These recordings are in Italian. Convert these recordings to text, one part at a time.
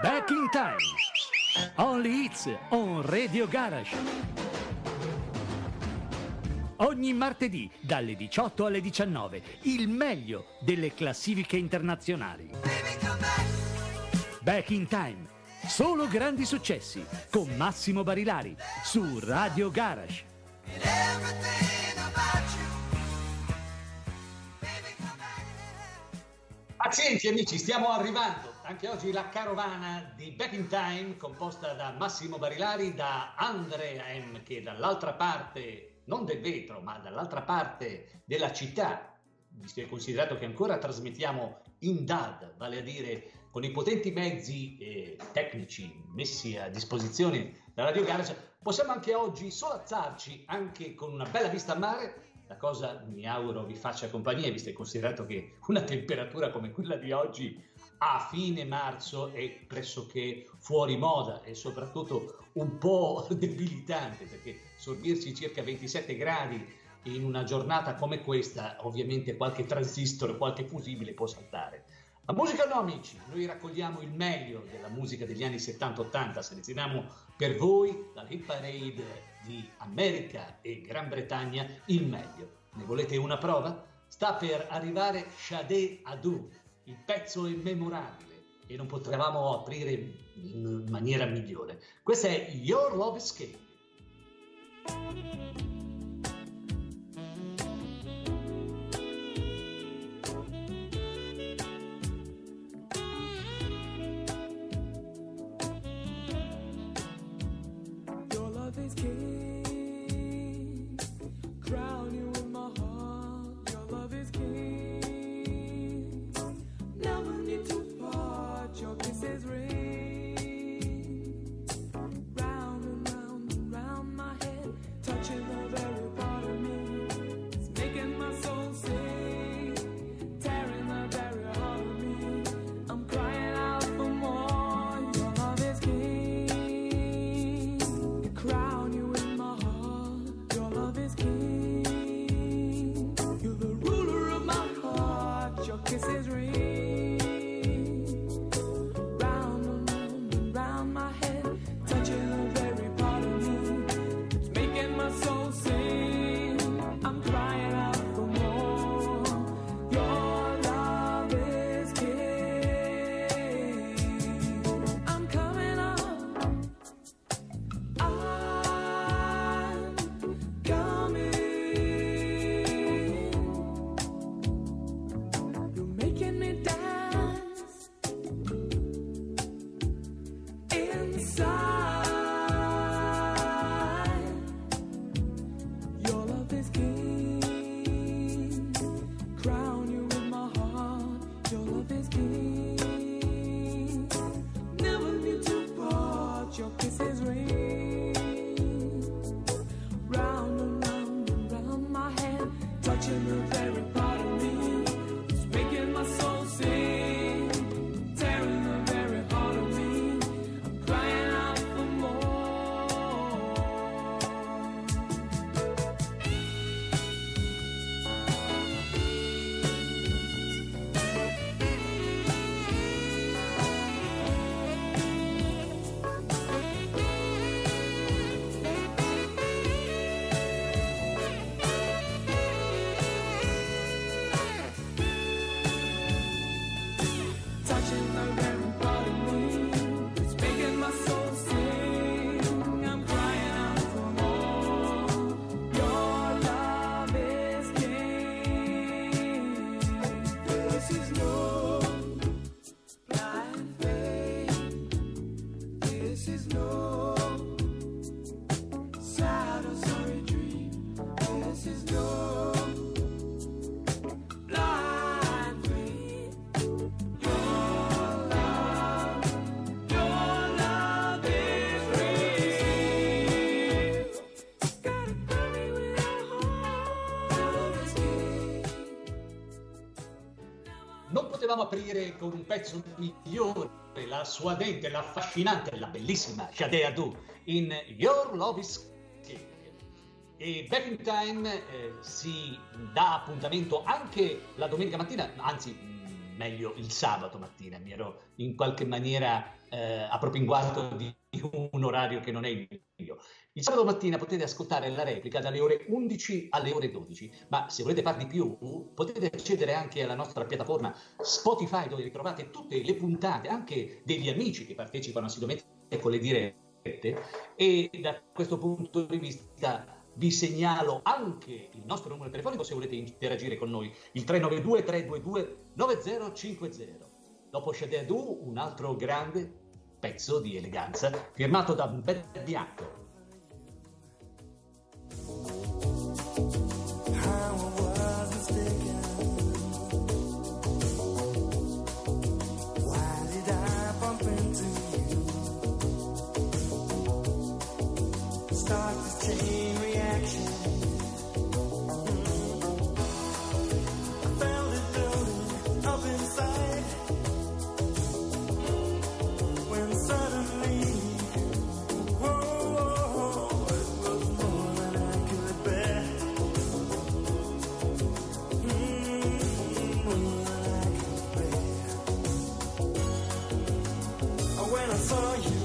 Back in Time. Only Hits on Radio Garage. Ogni martedì dalle 18 alle 19 il meglio delle classifiche internazionali. Back in Time. Solo grandi successi con Massimo Barilari su Radio Garage. Pazienti amici, stiamo arrivando. Anche oggi la carovana di Back in Time, composta da Massimo Barilari, da Andrea M, che dall'altra parte, non del vetro, ma dall'altra parte della città, visto e considerato che ancora trasmettiamo in DAD, vale a dire con i potenti mezzi eh, tecnici messi a disposizione da Radio Garage, possiamo anche oggi solazzarci anche con una bella vista a mare. La cosa mi auguro vi faccia compagnia, visto e considerato che una temperatura come quella di oggi a fine marzo è pressoché fuori moda e soprattutto un po' debilitante, perché sorbirsi circa 27 gradi in una giornata come questa, ovviamente qualche transistor, qualche fusibile può saltare. Ma musica no amici, noi raccogliamo il meglio della musica degli anni 70-80, selezioniamo per voi dalla hit parade di America e Gran Bretagna il meglio. Ne volete una prova? Sta per arrivare Shade Adu, il pezzo immemorabile e non potevamo aprire in maniera migliore. Questa è Your Love Escape. Aprire con un pezzo migliore, la suadente, la affascinante, la bellissima Shade Adu in Your Love is King. E Back in Time eh, si dà appuntamento anche la domenica mattina, anzi meglio il sabato mattina, mi ero in qualche maniera eh, appropinguato di un orario che non è il mio. Il sabato mattina potete ascoltare la replica dalle ore 11 alle ore 12, ma se volete far di più potete accedere anche alla nostra piattaforma Spotify dove ritrovate tutte le puntate, anche degli amici che partecipano assiduamente con le dirette e da questo punto di vista vi segnalo anche il nostro numero telefonico se volete interagire con noi, il 392 322 9050. Dopo Shadadu, un altro grande pezzo di eleganza firmato da Bel Bianco. Una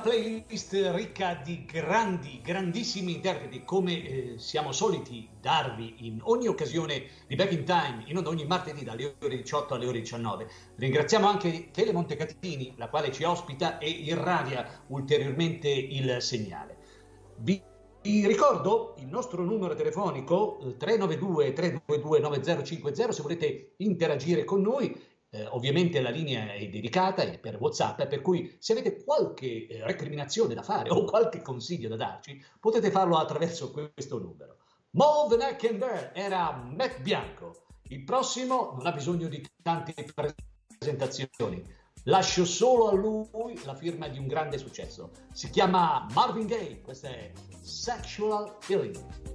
playlist ricca di grandi, grandissimi interpreti, come eh, siamo soliti darvi in ogni occasione di Back in Time, in ogni martedì dalle ore 18 alle ore 19. Ringraziamo anche Tele Montecatini, la quale ci ospita e irradia ulteriormente il segnale. Vi vi ricordo il nostro numero telefonico 392 322 9050 se volete interagire con noi eh, ovviamente la linea è dedicata è per WhatsApp, per cui se avete qualche eh, recriminazione da fare o qualche consiglio da darci, potete farlo attraverso questo numero. Move Neck and Bear era Mac Bianco. Il prossimo non ha bisogno di tante presentazioni. Lascio solo a lui la firma di un grande successo. Si chiama Marvin Gaye, questa è Sexual Healing.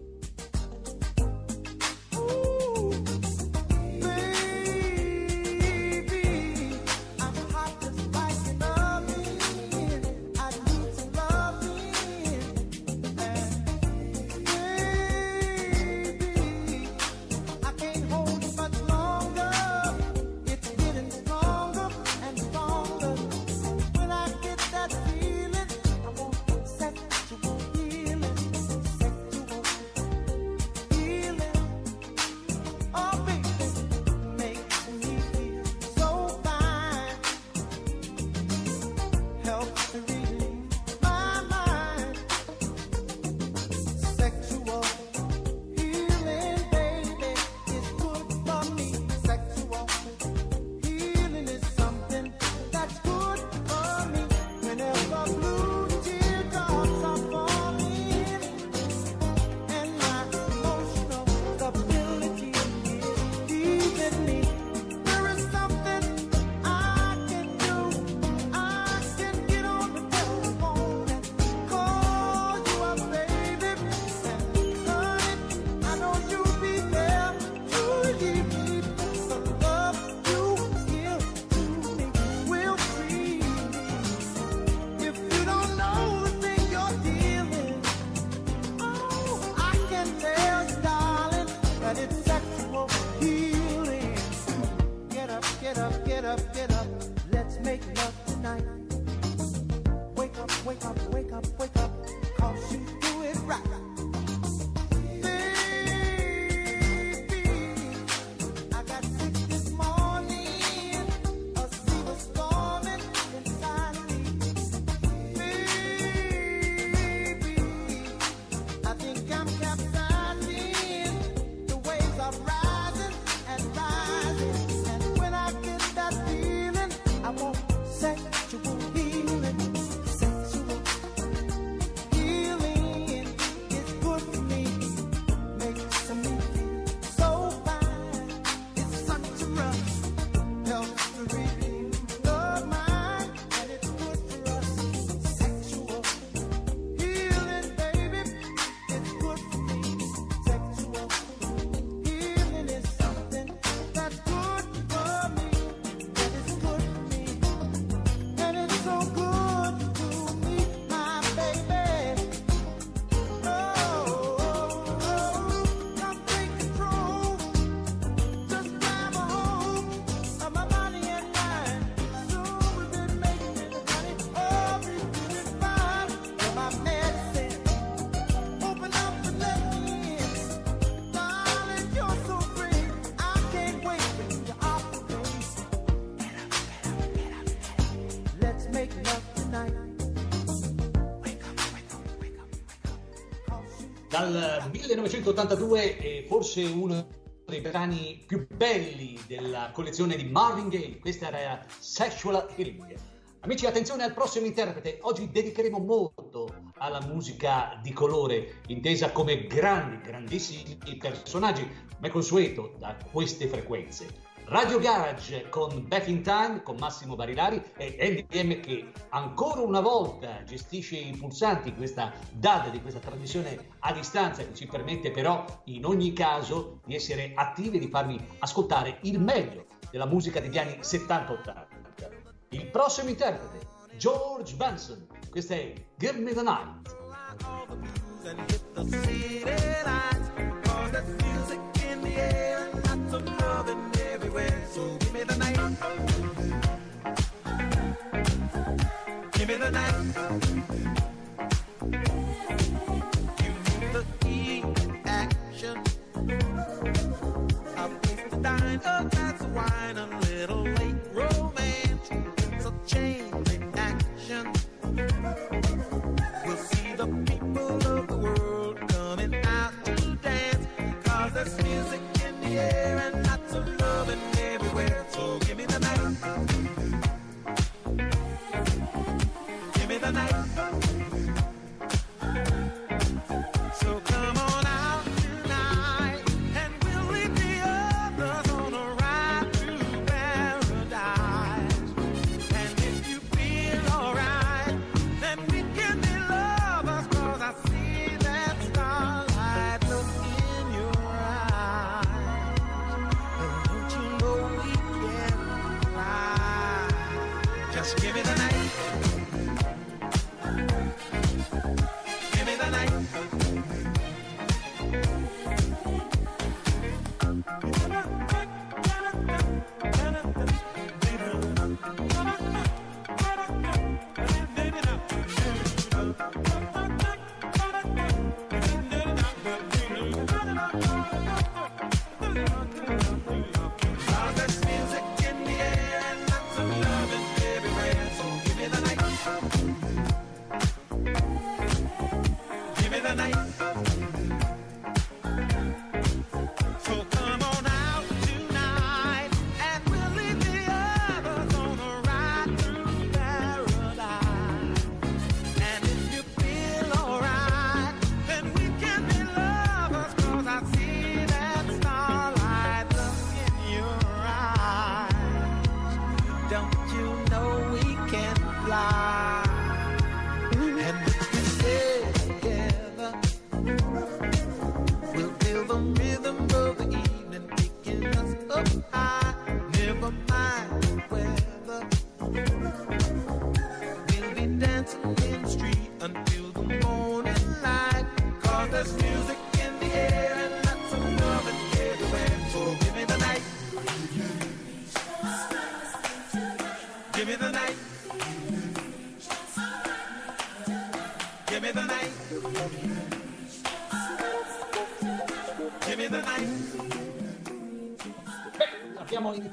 Dal 1982 è forse uno dei brani più belli della collezione di Marvin Gaye, questa era Sexual Healing. Amici, attenzione al prossimo interprete. Oggi dedicheremo molto alla musica di colore, intesa come grandi, grandissimi personaggi, come consueto da queste frequenze. Radio Garage con Back in Time con Massimo Barilari e NDM che ancora una volta gestisce i pulsanti questa DAD di questa trasmissione a distanza che ci permette però in ogni caso di essere attivi e di farvi ascoltare il meglio della musica degli anni 70-80. Il prossimo interprete, George Benson, questa è Give Me the Night. Give me the night.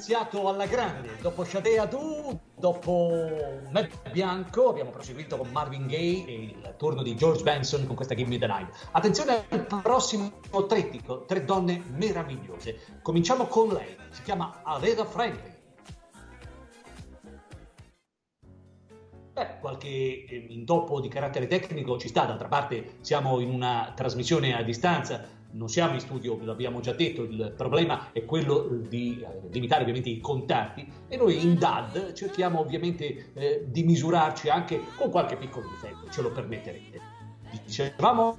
Iniziato alla grande, dopo Shadea Du, dopo Matt Bianco, abbiamo proseguito con Marvin Gaye e il turno di George Benson con questa Give Me the Night. Attenzione al prossimo trittico, tre donne meravigliose. Cominciamo con lei, si chiama Aretha Franklin. Beh, qualche eh, intoppo di carattere tecnico ci sta, d'altra parte siamo in una trasmissione a distanza, non siamo in studio, l'abbiamo già detto, il problema è quello di eh, limitare ovviamente i contatti e noi in DAD cerchiamo ovviamente eh, di misurarci anche con qualche piccolo difetto, ce lo permetterete. Dicevamo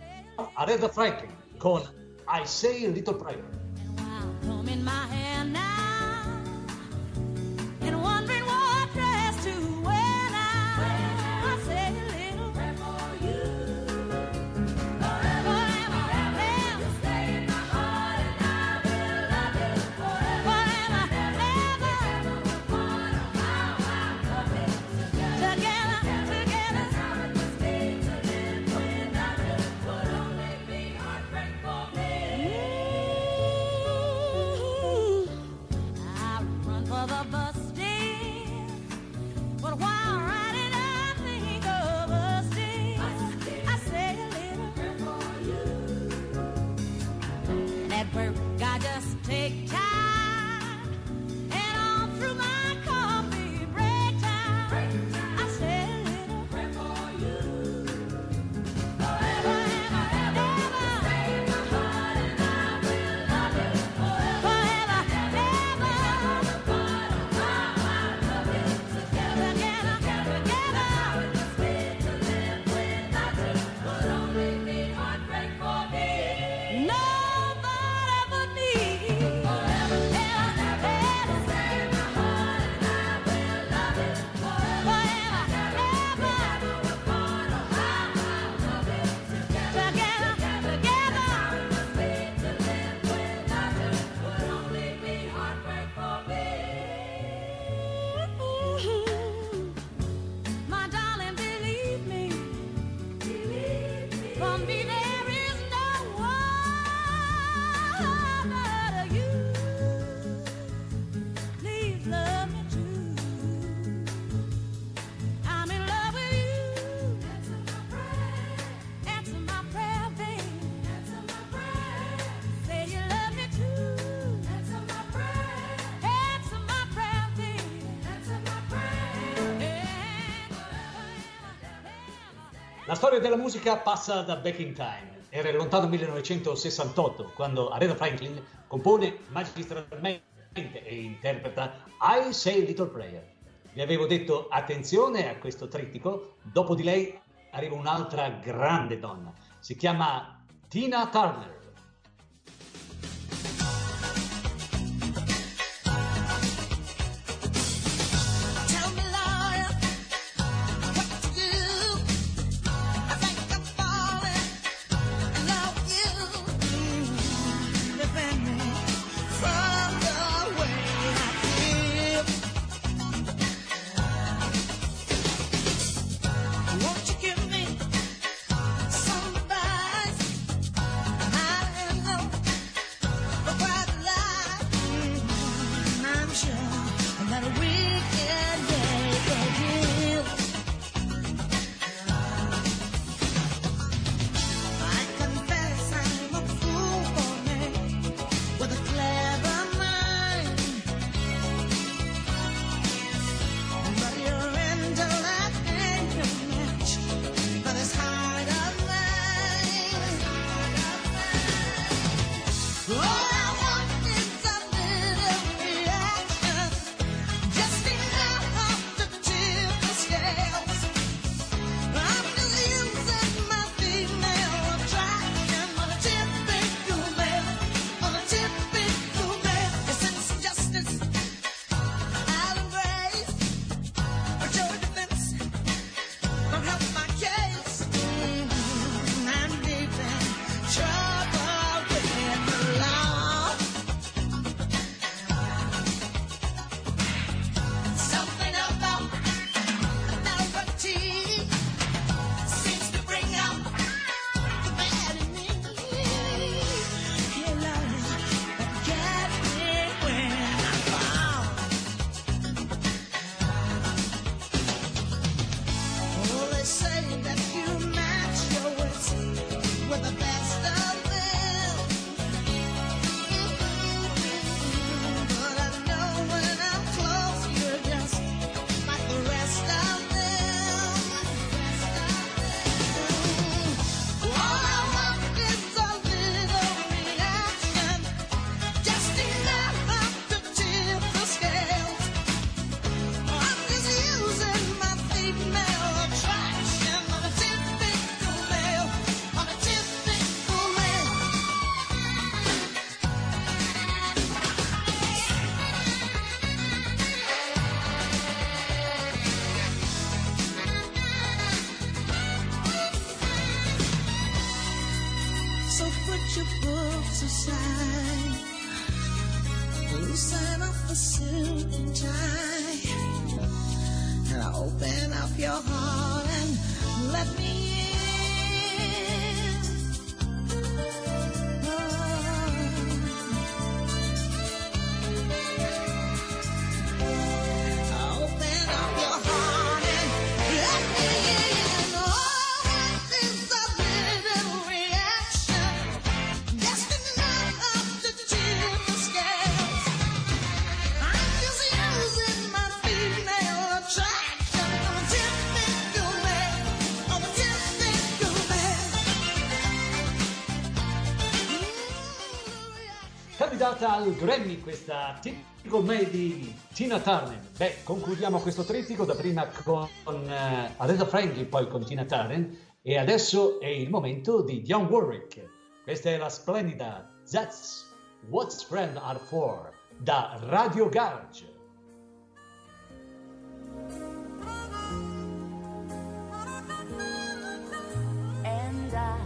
Aretha Franklin con I Say a Little Prayer. La storia della musica passa da back in time. Era il lontano 1968 quando Aretha Franklin compone magistralmente e interpreta I Say Little Prayer. Vi avevo detto attenzione a questo trittico, dopo di lei arriva un'altra grande donna. Si chiama Tina Turner. Candidata al Grammy questa May di Tina Turner. Beh, concludiamo questo trittico da prima con uh, Aretha Franklin, poi con Tina Turner e adesso è il momento di Dionne Warwick. Questa è la splendida That's What Friends Are For da Radio Garage. And I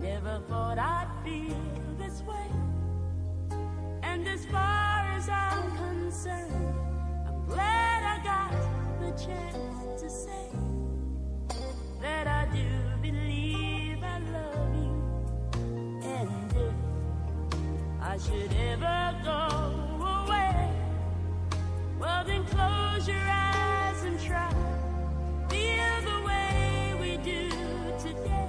never thought I'd feel this way. You. And I should never go away while in close your eyes and try the way we do today.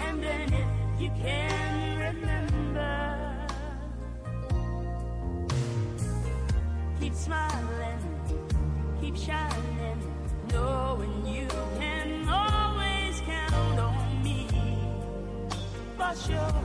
And if you can remember, keep smiling, keep shining, knowing you can always count on me. For sure,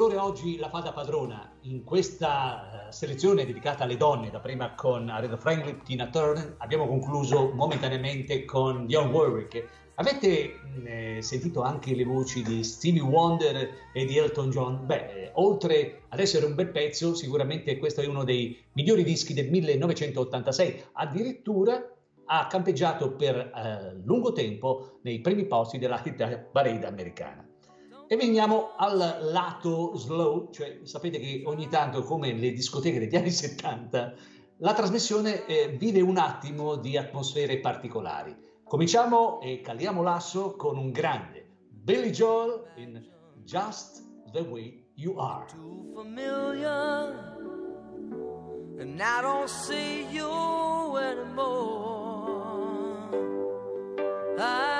colore oggi la fa da padrona in questa eh, selezione dedicata alle donne, da prima con Aretha Franklin, Tina Turner, abbiamo concluso momentaneamente con Dionne Warwick. Avete mh, eh, sentito anche le voci di Stevie Wonder e di Elton John? Beh, eh, oltre ad essere un bel pezzo, sicuramente questo è uno dei migliori dischi del 1986, addirittura ha campeggiato per eh, lungo tempo nei primi posti della hit parade americana. E veniamo al lato slow, cioè sapete che ogni tanto, come le discoteche degli anni 70, la trasmissione eh, vive un attimo di atmosfere particolari. Cominciamo e caliamo l'asso con un grande Billy Joel in Just the Way You Are. too familiar, and I don't see you anymore. I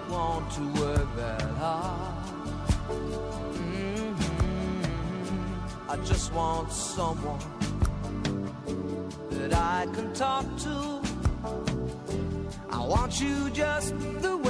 don't want to work that hard. Mm -hmm. I just want someone that I can talk to. I want you just the way.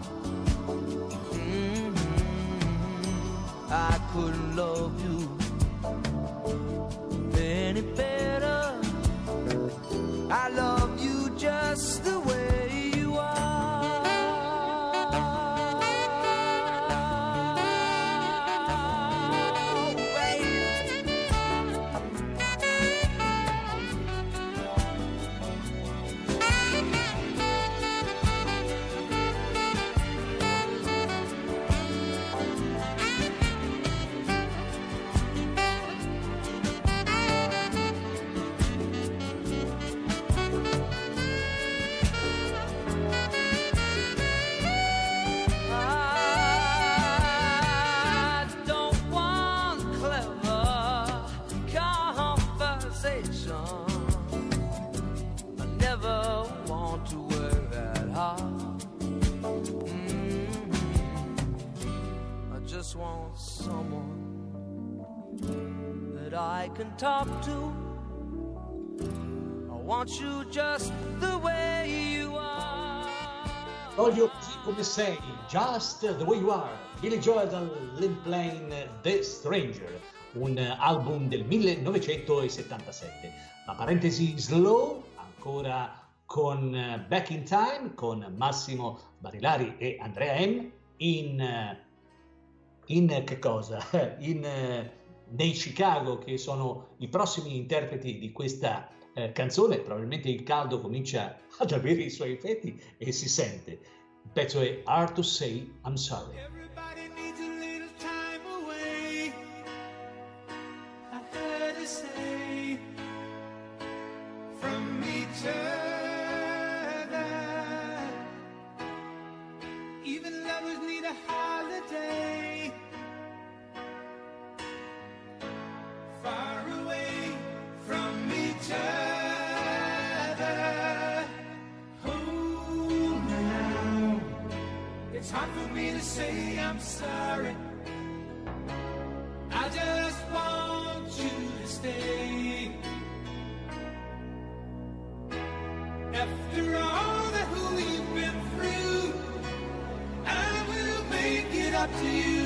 Love someone that I can talk to. I want you just the way you are. Voglio così come sei, Just the Way You Are, Billy Joel dall'Implane The Stranger, un album del 1977. La parentesi slow, ancora con eh, Back in Time, con Massimo Barilari e Andrea M. In, eh, in che cosa? In, eh, nei Chicago, che sono i prossimi interpreti di questa eh, canzone. Probabilmente il caldo comincia ad avere i suoi effetti e si sente. Il pezzo è Hard to Say I'm Sorry. Say I'm sorry. I just want you to stay. After all that we've been through, I will make it up to you.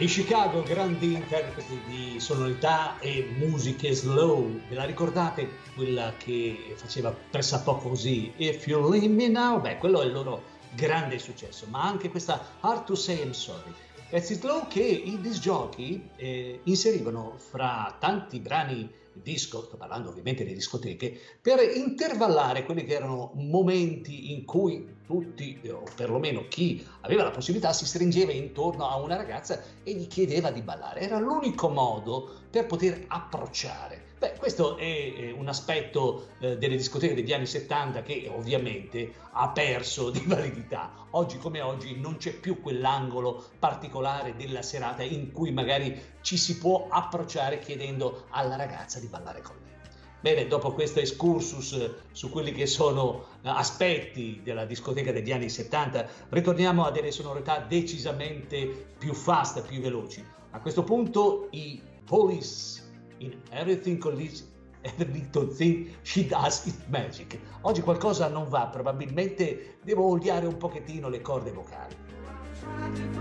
In Chicago grandi interpreti di sonorità e musiche slow, ve la ricordate quella che faceva pressappoco così If You Leave Me Now? Beh, quello è il loro grande successo, ma anche questa Hard to Say I'm Sorry. Pezzi slow che i disc jockey eh, inserivano fra tanti brani disco, sto parlando ovviamente di discoteche, per intervallare quelli che erano momenti in cui tutti, o perlomeno chi aveva la possibilità, si stringeva intorno a una ragazza e gli chiedeva di ballare. Era l'unico modo per poter approcciare. Beh, questo è un aspetto eh, delle discoteche degli anni 70 che ovviamente ha perso di validità. Oggi come oggi non c'è più quell'angolo particolare della serata in cui magari ci si può approcciare chiedendo alla ragazza di ballare con me. Bene, dopo questo excursus su quelli che sono aspetti della discoteca degli anni 70, ritorniamo a delle sonorità decisamente più fast, più veloci. A questo punto i Police in Everything Collision little thing she does is magic. Oggi qualcosa non va, probabilmente devo oliare un pochettino le corde vocali.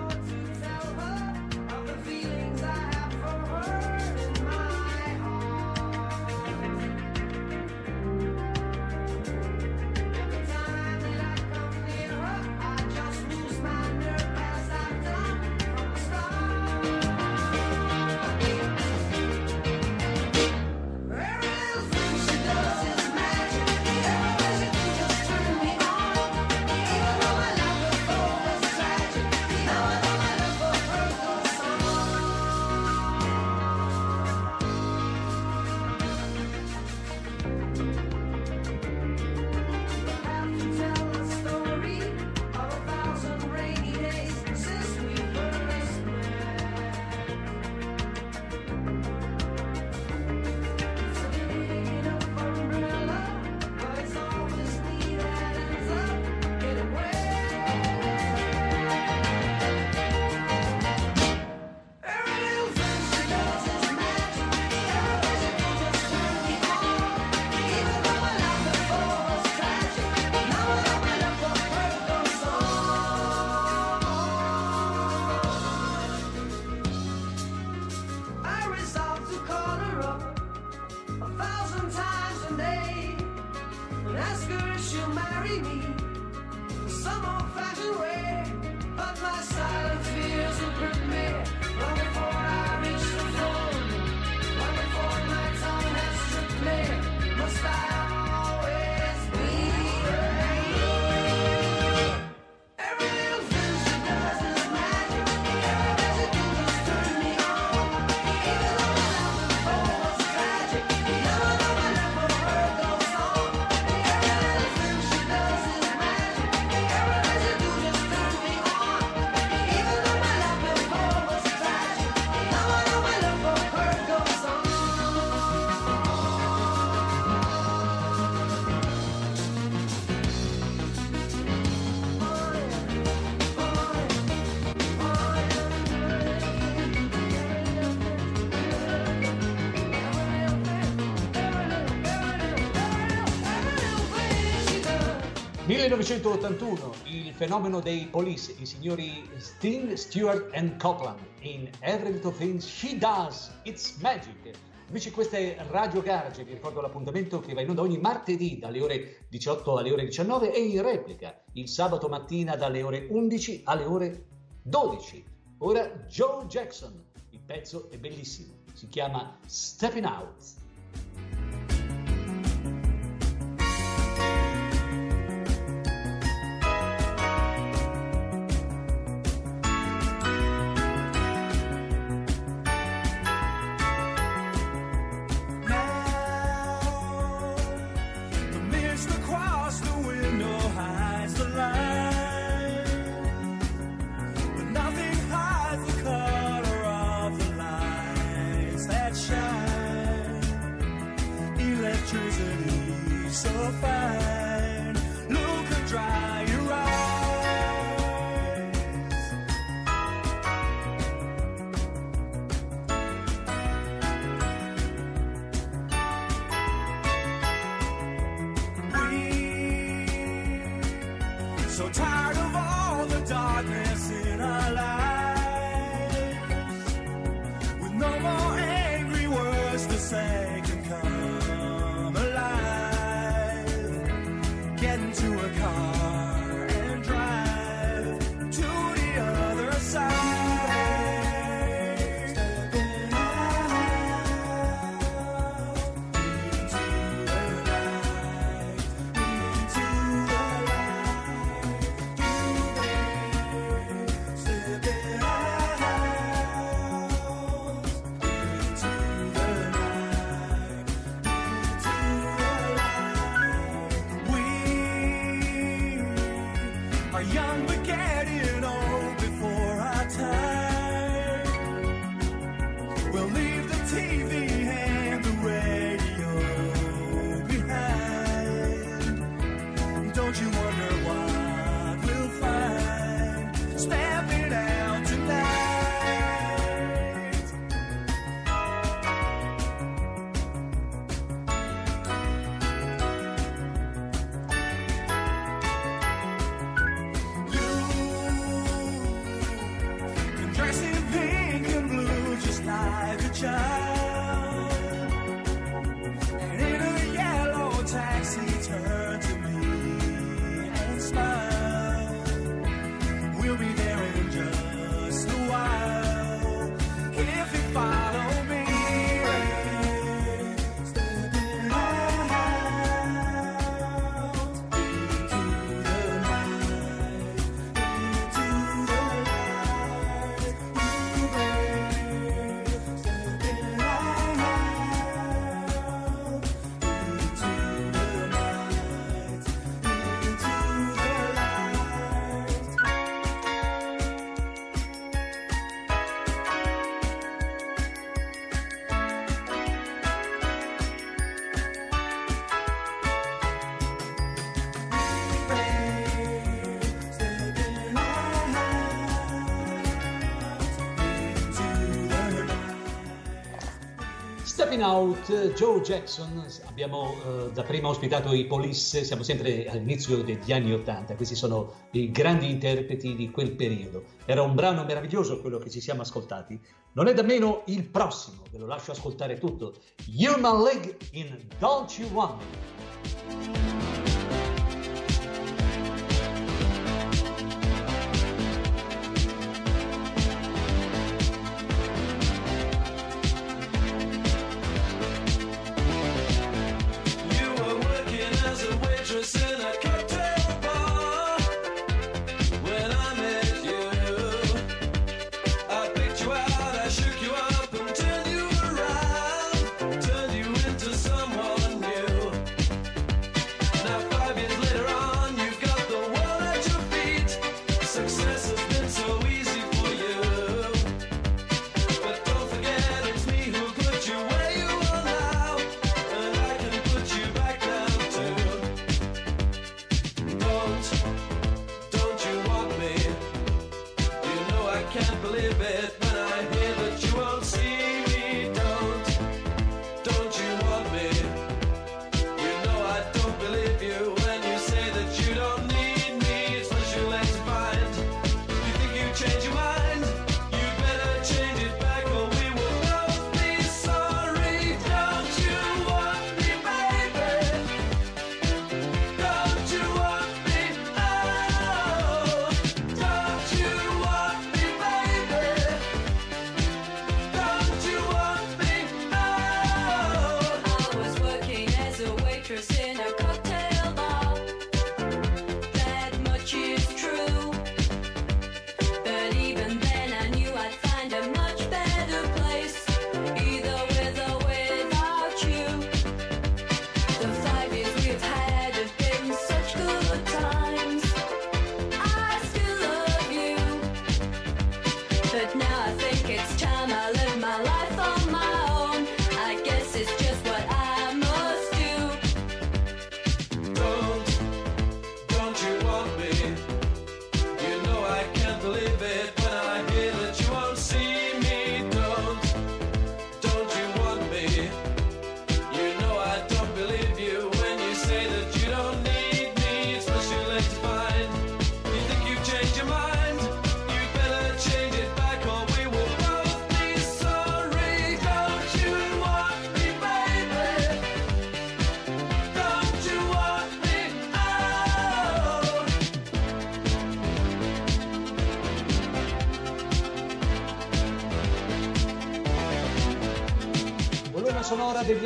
1981, il fenomeno dei Police, i signori Sting, Stewart and Copeland in Every Little Thing She Does, It's Magic. Invece questa è Radio Garage, vi ricordo l'appuntamento che va in onda ogni martedì dalle ore 18 alle ore 19 e in replica il sabato mattina dalle ore 11 alle ore 12. Ora Joe Jackson, il pezzo è bellissimo, si chiama Stepping Out. Stepping Out, Joe Jackson, abbiamo eh, da prima ospitato i Police, siamo sempre all'inizio degli anni Ottanta, questi sono i grandi interpreti di quel periodo. Era un brano meraviglioso quello che ci siamo ascoltati, non è da meno il prossimo, ve lo lascio ascoltare tutto, Human League in Don't You Want Me.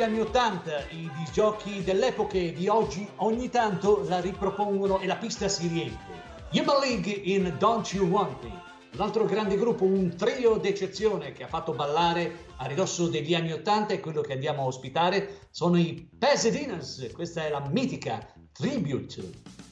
Anni Ottanta, i disgiochi dell'epoca e di oggi ogni tanto la ripropongono e la pista si riempie. Human League in Don't You Want Me, un altro grande gruppo, un trio d'eccezione che ha fatto ballare a ridosso degli anni Ottanta e quello che andiamo a ospitare sono i Pasadenas, questa è la mitica Tribute.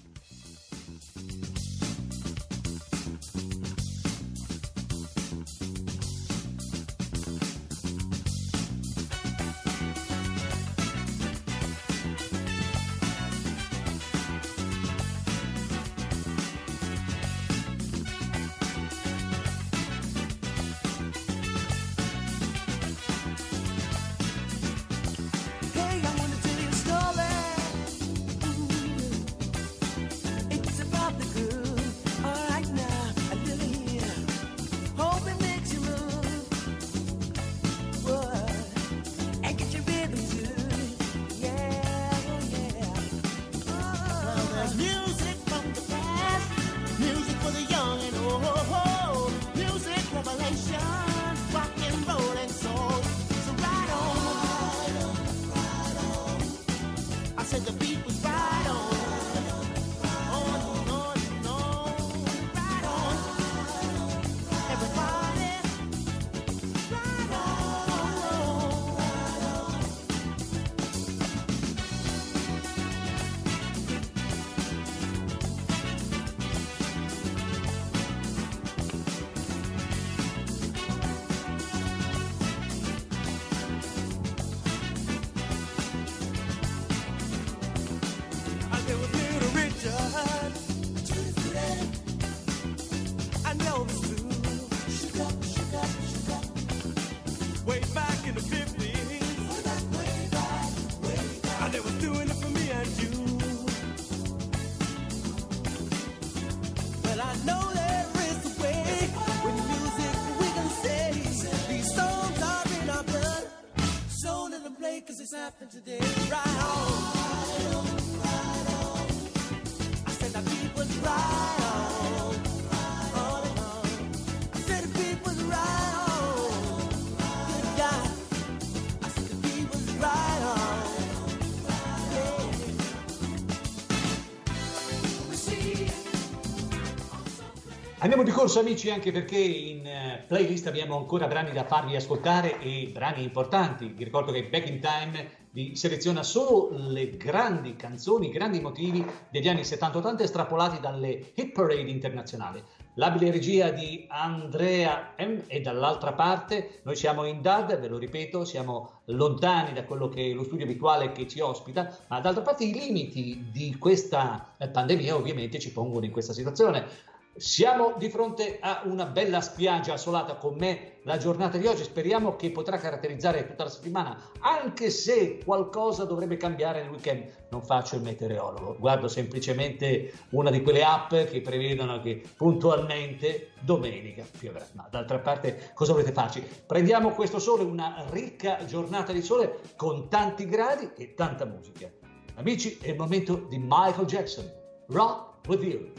Andiamo di corso amici anche perché in eh, playlist abbiamo ancora brani da farvi ascoltare e brani importanti. Vi ricordo che Back in Time vi seleziona solo le grandi canzoni, i grandi motivi degli anni 70-80 estrapolati dalle hit parade internazionali. L'abile regia di Andrea M e dall'altra parte noi siamo in DAD, ve lo ripeto, siamo lontani da quello che è lo studio abituale che ci ospita, ma d'altra parte i limiti di questa eh, pandemia ovviamente ci pongono in questa situazione. Siamo di fronte a una bella spiaggia assolata con me la giornata di oggi, speriamo che potrà caratterizzare tutta la settimana, anche se qualcosa dovrebbe cambiare nel weekend. Non faccio il meteorologo, guardo semplicemente una di quelle app che prevedono che puntualmente domenica pioverà. Ma d'altra parte cosa volete farci? Prendiamo questo sole, una ricca giornata di sole con tanti gradi e tanta musica. Amici, è il momento di Michael Jackson. Rock with you.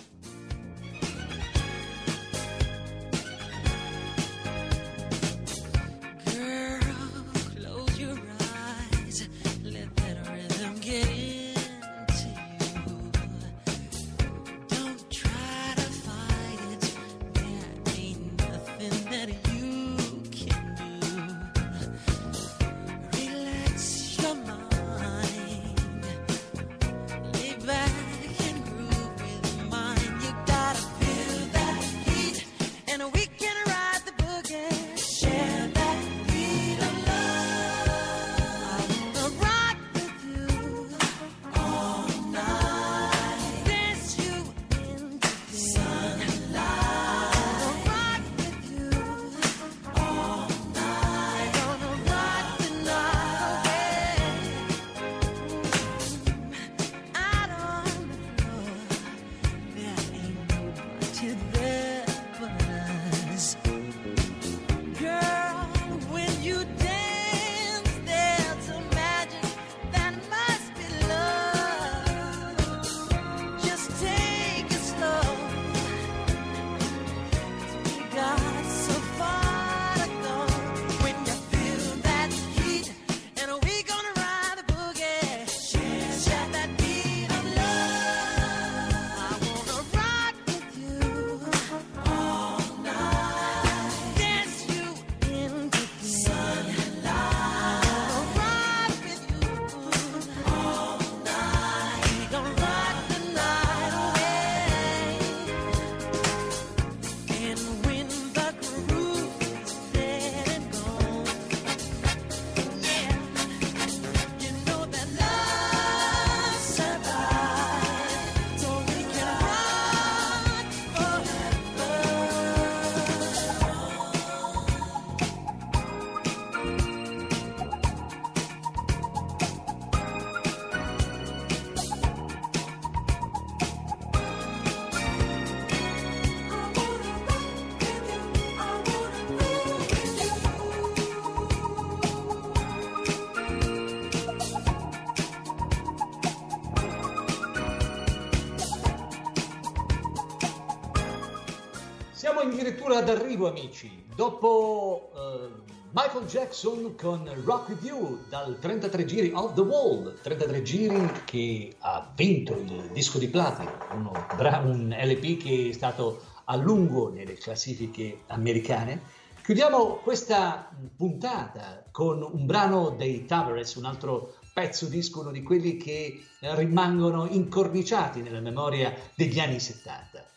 Addirittura d'arrivo, amici. Dopo eh, Michael Jackson con Rock With You dal 33 giri Off the Wall, 33 giri che ha vinto il disco di platino, bra- un LP che è stato a lungo nelle classifiche americane. Chiudiamo questa puntata con un brano dei Tavares, un altro pezzo disco, uno di quelli che rimangono incorniciati nella memoria degli anni 70.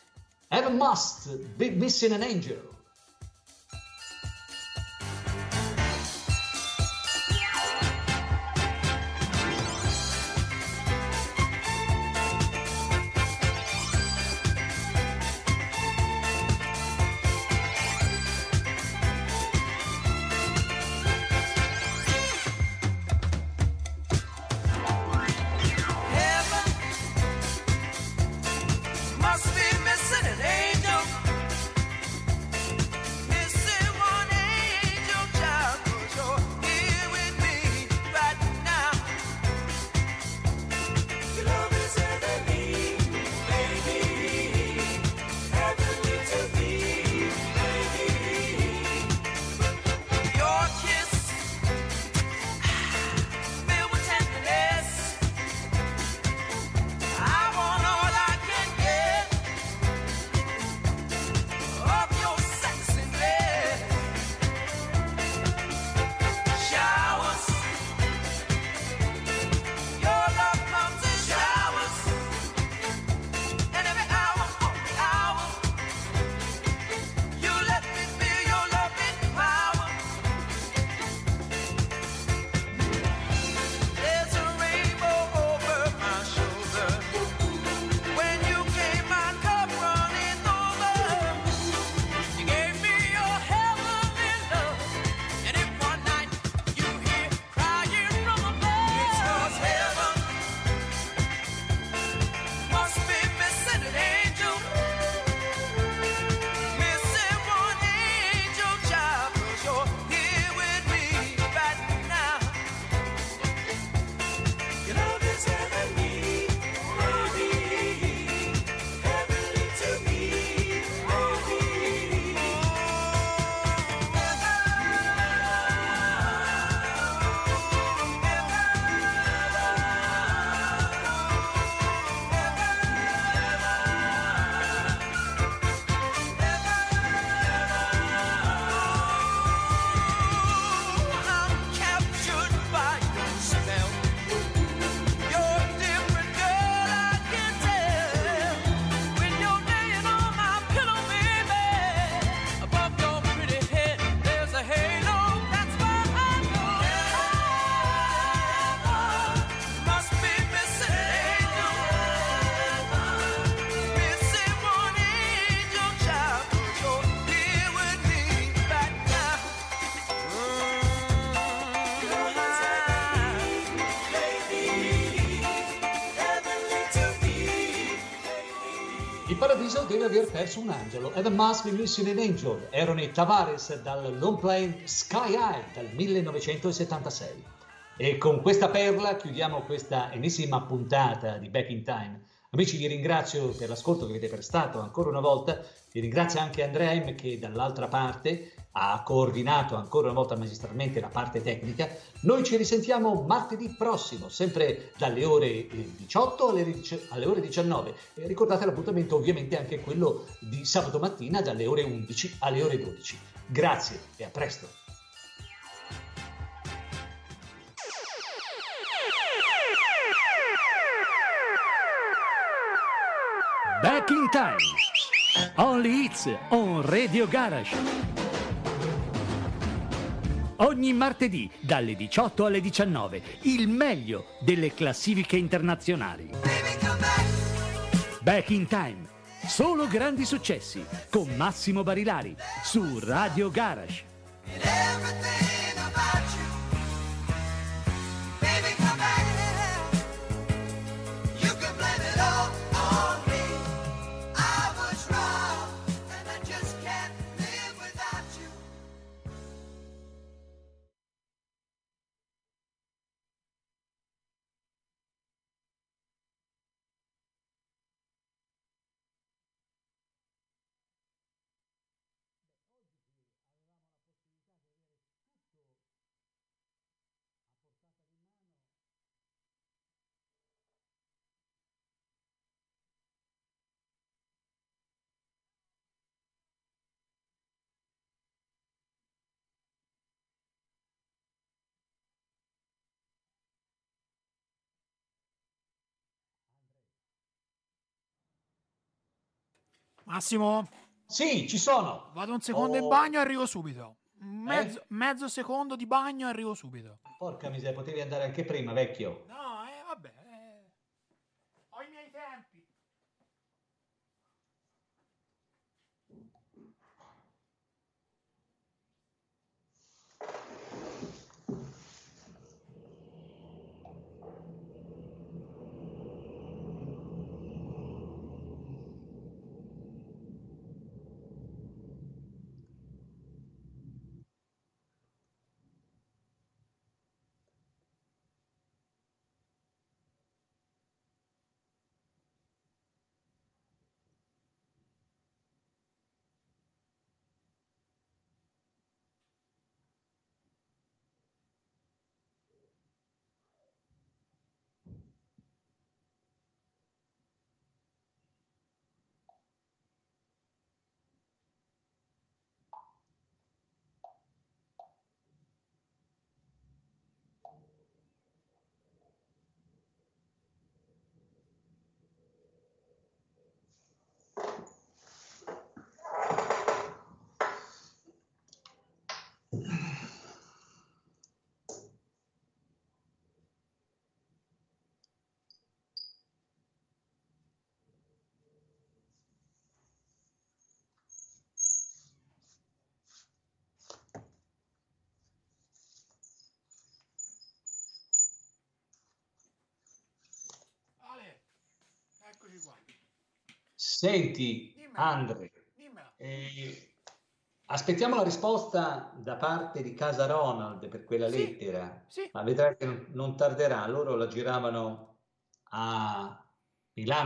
Evan Must, Be Missing an Angel. Deve aver perso un angelo. Evan Must Be Missing an Angel. Erano i Tavares dal long play Sky High dal 1976. E con questa perla chiudiamo questa ennesima puntata di Back in Time. Amici, vi ringrazio per l'ascolto che avete prestato ancora una volta. Vi ringrazio anche Andrea M che dall'altra parte ha coordinato ancora una volta magistralmente la parte tecnica. Noi ci risentiamo martedì prossimo, sempre dalle ore eh, 18 alle, ric- alle ore 19. E ricordate l'appuntamento ovviamente anche quello di sabato mattina dalle ore 11 alle ore 12. Grazie e a presto. Back in Time. Only Hits on Radio Garage. Ogni martedì dalle 18 alle 19 il meglio delle classifiche internazionali. Back in Time. Solo grandi successi con Massimo Barilari su Radio Garage. Massimo, Sì, ci sono. vado un secondo Oh. in bagno e arrivo subito. Mezzo, mezzo secondo di bagno e arrivo subito. Porca miseria, potevi andare anche prima, vecchio. No, qua. Senti, Andre, Dimmela. eh, aspettiamo la risposta da parte di Casa Ronald per quella Sì, lettera, sì. ma vedrai che non tarderà. Loro la giravano a Milano